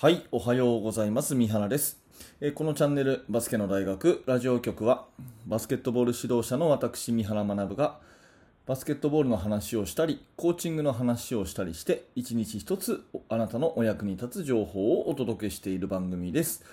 はい、おはようございます。三原です。えーこのチャンネル、バスケの大学ラジオ局は、バスケットボール指導者の私、三原学が、バスケットボールの話をしたり、コーチングの話をしたりして、一日一つあなたのお役に立つ情報をお届けしている番組です。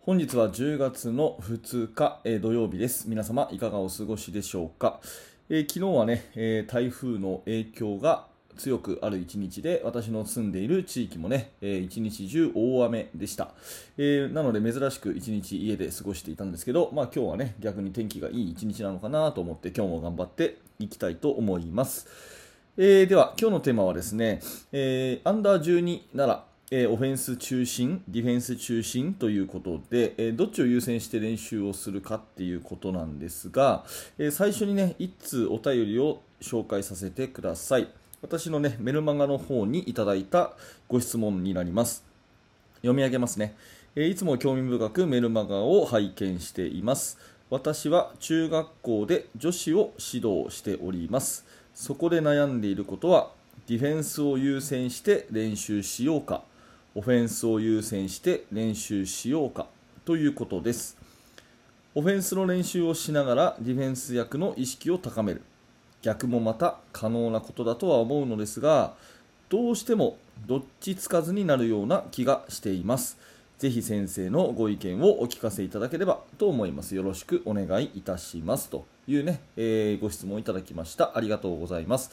本日は10月の2日、えー土曜日です。皆様、いかがお過ごしでしょうか。えー昨日はね、えー台風の影響が強くある一日で、私の住んでいる地域もね、えー一日中大雨でした。えーなので珍しく一日家で過ごしていたんですけど、まあ今日はね、逆に天気がいい一日なのかなと思って、今日も頑張っていきたいと思います。えーでは、今日のテーマはですね、えーアンダー12なら、えーオフェンス中心、ディフェンス中心ということで、えーどっちを優先して練習をするかっていうことなんですが、えー最初にね、一通お便りを紹介させてください。私のね、メルマガの方にいただいたご質問になります。読み上げますね、えいつも興味深くメルマガを拝見しています。私は中学校で女子を指導しております。そこで悩んでいることはディフェンスを優先して練習しようか。オフェンスを優先して練習しようか。ということです。オフェンスの練習をしながらディフェンス役の意識を高める。逆もまた可能なことだとは思うのですがどうしてもどっちつかずになるような気がしています。ぜひ先生のご意見をお聞かせいただければと思います。よろしくお願いいたします。というね、えーご質問いただきました。ありがとうございます。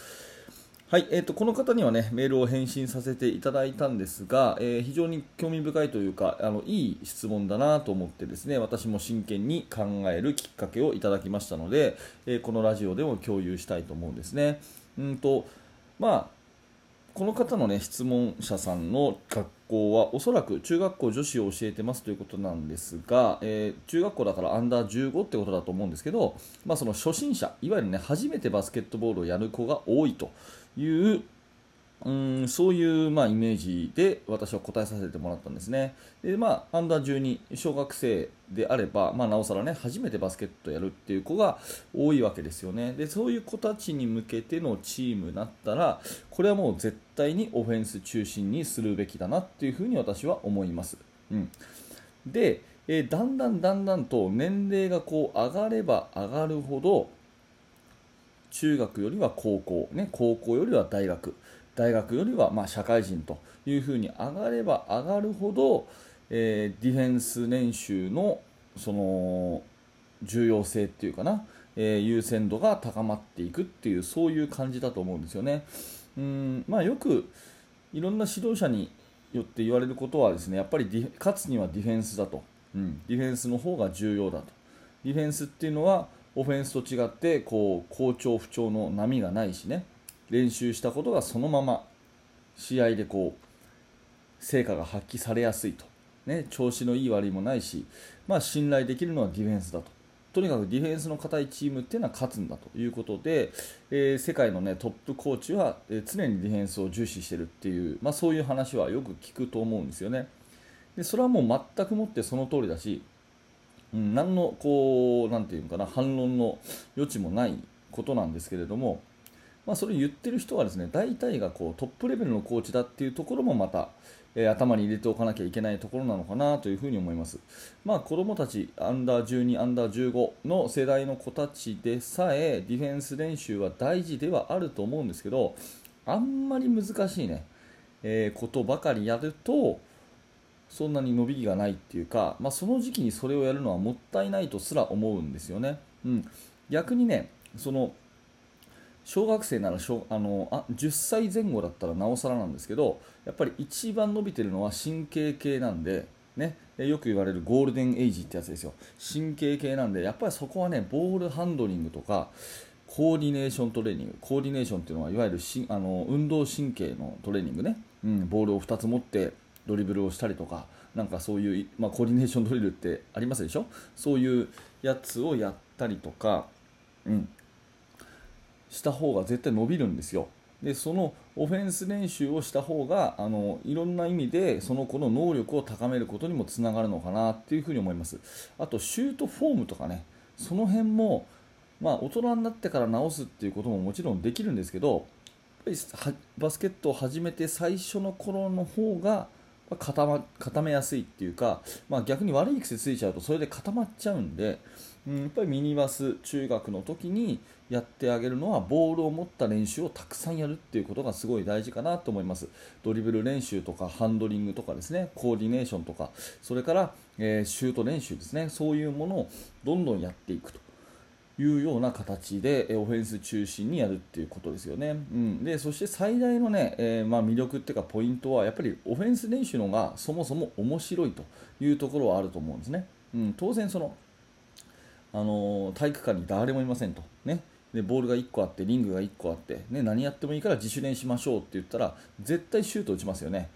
はい、えー、とこの方にはねメールを返信させていただいたんですが、えー非常に興味深いというかあのいい質問だなと思ってですね私も真剣に考えるきっかけをいただきましたので、えーこのラジオでも共有したいと思うんですね。うんとまあこの方の、ね、質問者さんの学校はおそらく中学校女子を教えてますということなんですが、え中学校だからアンダー15ってことだと思うんですけど、まあ、その初心者いわゆる、ね、初めてバスケットボールをやる子が多いといううんそういう、まあ、イメージで私は答えさせてもらったんですね。でまあ、アンダー12、小学生であれば、まあ、なおさらね、初めてバスケットやるっていう子が多いわけですよね。で、そういう子たちに向けてのチームだったら、これはもう絶対にオフェンス中心にするべきだなっていうふうに私は思います。うん、で、えーだんだんだんだんと年齢がこう上がれば上がるほど、中学よりは高校、ね、高校よりは大学、大学よりはま社会人というふうに上がれば上がるほど、えーディフェンス練習のその重要性っていうかな、えー優先度が高まっていくっていうそういう感じだと思うんですよね。うんまあ、よくいろんな指導者によって言われることはですねやっぱり勝つにはディフェンスだと、うん、ディフェンスの方が重要だとディフェンスっていうのはオフェンスと違ってこう好調不調の波がないしね。練習したことがそのまま試合でこう成果が発揮されやすいと、ね、調子のいい悪いもないし、まあ、信頼できるのはディフェンスだと。とにかくディフェンスの硬いチームっていうのは勝つんだということで、えー世界の、ね、トップコーチは、え常にディフェンスを重視してるっていう、まあ、そういう話はよく聞くと思うんですよね。でそれはもう全くもってその通りだし、うん、何のこうなんていうのかな反論の余地もないことなんですけれども、まあ、それ言ってる人はですね大体がこうトップレベルのコーチだっていうところもまた、えー頭に入れておかなきゃいけないところなのかなというふに思います。まあ、子供たちアンダー12、アンダー15の世代の子たちでさえディフェンス練習は大事ではあると思うんですけどあんまり難しいね、えーことばかりやるとそんなに伸びがないっていうか、まあ、その時期にそれをやるのはもったいないとすら思うんですよね。うん、逆にねその小学生なら小あのあ10歳前後だったらなおさらなんですけどやっぱり一番伸びてるのは神経系なんで、ね、よく言われるゴールデンエイジってやつですよ。神経系なんでやっぱりそこはねボールハンドリングとかコーディネーショントレーニングコーディネーションっていうのはいわゆるしあの運動神経のトレーニングね、うん、ボールを2つ持ってドリブルをしたりとかなんかそういう、まあ、コーディネーション ドリルってありますでしょ？そういうやつをやったりとか、うん、した方が絶対伸びるんですよ。でそのオフェンス練習をした方があのいろんな意味でその子の能力を高めることにもつながるのかなっていうふうに思います。あとシュートフォームとかねその辺も、まあ、大人になってから直すっていうことももちろんできるんですけどやっぱりバスケットを始めて最初の頃の方が固ま固めやすいっていうか、まあ、逆に悪い癖ついちゃうとそれで固まっちゃうんで、うん、やっぱりミニバス中学の時にやってあげるのはボールを持った練習をたくさんやるっていうことがすごい大事かなと思います。ドリブル練習とかハンドリングとかですねコーディネーションとかそれから、えー、シュート練習ですね。そういうものをどんどんやっていくと。いうような形でオフェンス中心にやるっていうことですよね。うん、でそして最大のね、えー、まあ、魅力っていうかポイントはやっぱりオフェンス練習の方がそもそも面白いというところはあると思うんですね。うん、当然そのあの体育館に誰もいませんと、ね、でボールが1個あってリングが1個あって、ね、何やってもいいから自主練しましょうって言ったら絶対シュート打ちますよね。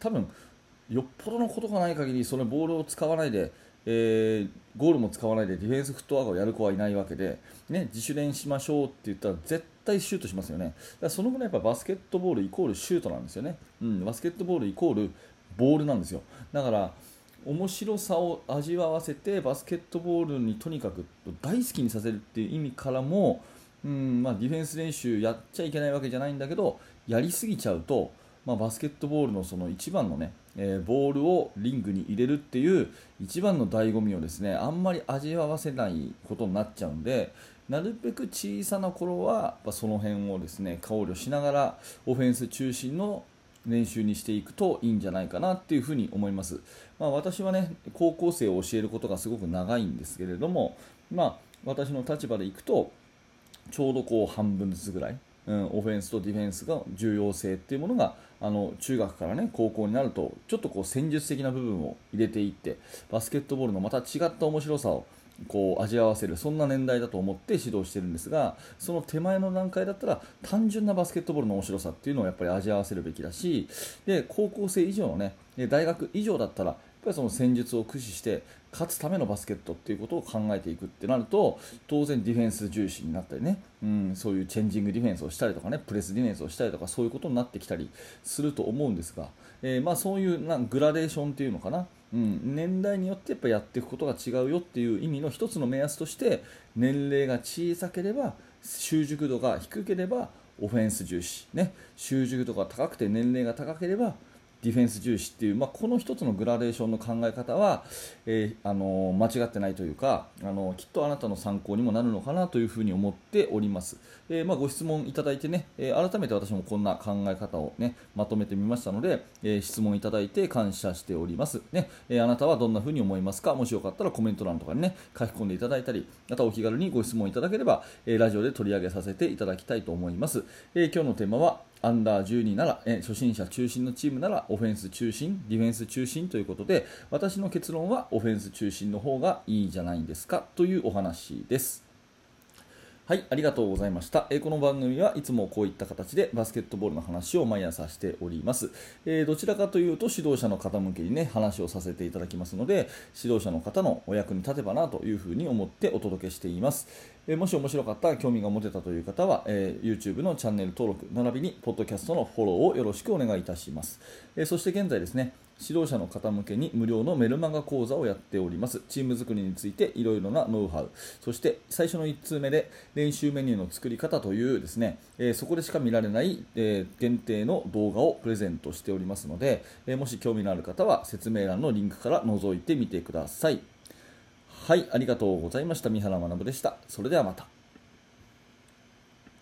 多分よっぽどのことがない限りそのボールを使わないでえー、ゴールも使わないでディフェンスフットワークをやる子はいないわけで、ね、自主練しましょうって言ったら絶対シュートしますよね。だからそのぐらいやっぱバスケットボールイコールシュートなんですよね。うん、バスケットボールイコールボールなんですよ。だから面白さを味わわせてバスケットボールにとにかく大好きにさせるっていう意味からも、うんまあ、ディフェンス練習やっちゃいけないわけじゃないんだけどやりすぎちゃうと、まあ、バスケットボールのその一番のねえー、ボールをリングに入れるっていう一番の醍醐味をですねあんまり味わわせないことになっちゃうんでなるべく小さな頃はその辺をですね考慮しながらオフェンス中心の練習にしていくといいんじゃないかなっていうふに思います、まあ、私はね高校生を教えることがすごく長いんですけれども、まあ、私の立場でいくとちょうどこう半分ずつぐらいうん、オフェンスとディフェンスが重要性っていうものがあの中学からね高校になるとちょっとこう戦術的な部分を入れていってバスケットボールのまた違った面白さをこう味わわせるそんな年代だと思って指導してるんですがその手前の段階だったら単純なバスケットボールの面白さっていうのをやっぱり味わわせるべきだしで高校生以上のね大学以上だったらぱりその戦術を駆使して勝つためのバスケットっていうことを考えていくってなると当然ディフェンス重視になったりね、うん、そういうチェンジングディフェンスをしたりとかねプレスディフェンスをしたりとかそういうことになってきたりすると思うんですが、えー、まあ、そういうなグラデーションっていうのかな、うん、年代によってやっぱやっていくことが違うよっていう意味の一つの目安として年齢が小さければ習熟度が低ければオフェンス重視、ね、習熟度が高くて年齢が高ければディフェンス重視っていう、まあ、この1つのグラデーションの考え方は、えー、あの間違ってないというかあのきっとあなたの参考にもなるのかなというふうに思っております、えー、まあ、ご質問いただいてね、えー、改めて私もこんな考え方を、ね、まとめてみましたので、え質問いただいて感謝しております、ねえあなたはどんなふうに思いますか？もしよかったらコメント欄とかに、ね、書き込んでいただいたりまたお気軽にご質問いただければ、えラジオで取り上げさせていただきたいと思います、え今日のテーマはアンダー12なら、え初心者中心のチームならオフェンス中心、ディフェンス中心ということで私の結論はオフェンス中心の方がいいじゃないんですかというお話です。はい、ありがとうございました。えー、この番組はいつもこういった形でバスケットボールの話を毎朝しております。えー、どちらかというと指導者の方向けにね、話をさせていただきますので、指導者の方のお役に立てばなというふうに思ってお届けしています。えー、もし面白かった、興味が持てたという方は、え YouTube のチャンネル登録、並びにポッドキャストのフォローをよろしくお願いいたします。えそして現在ですね、指導者の方向けに無料のメルマガ講座をやっております。チーム作りについていろいろなノウハウ、そして最初の1通目で練習メニューの作り方というですね、えー、そこでしか見られない、えー、限定の動画をプレゼントしておりますので、えー、もし興味のある方は説明欄のリンクから覗いてみてください。はい、ありがとうございました。三原学でした。それではまた。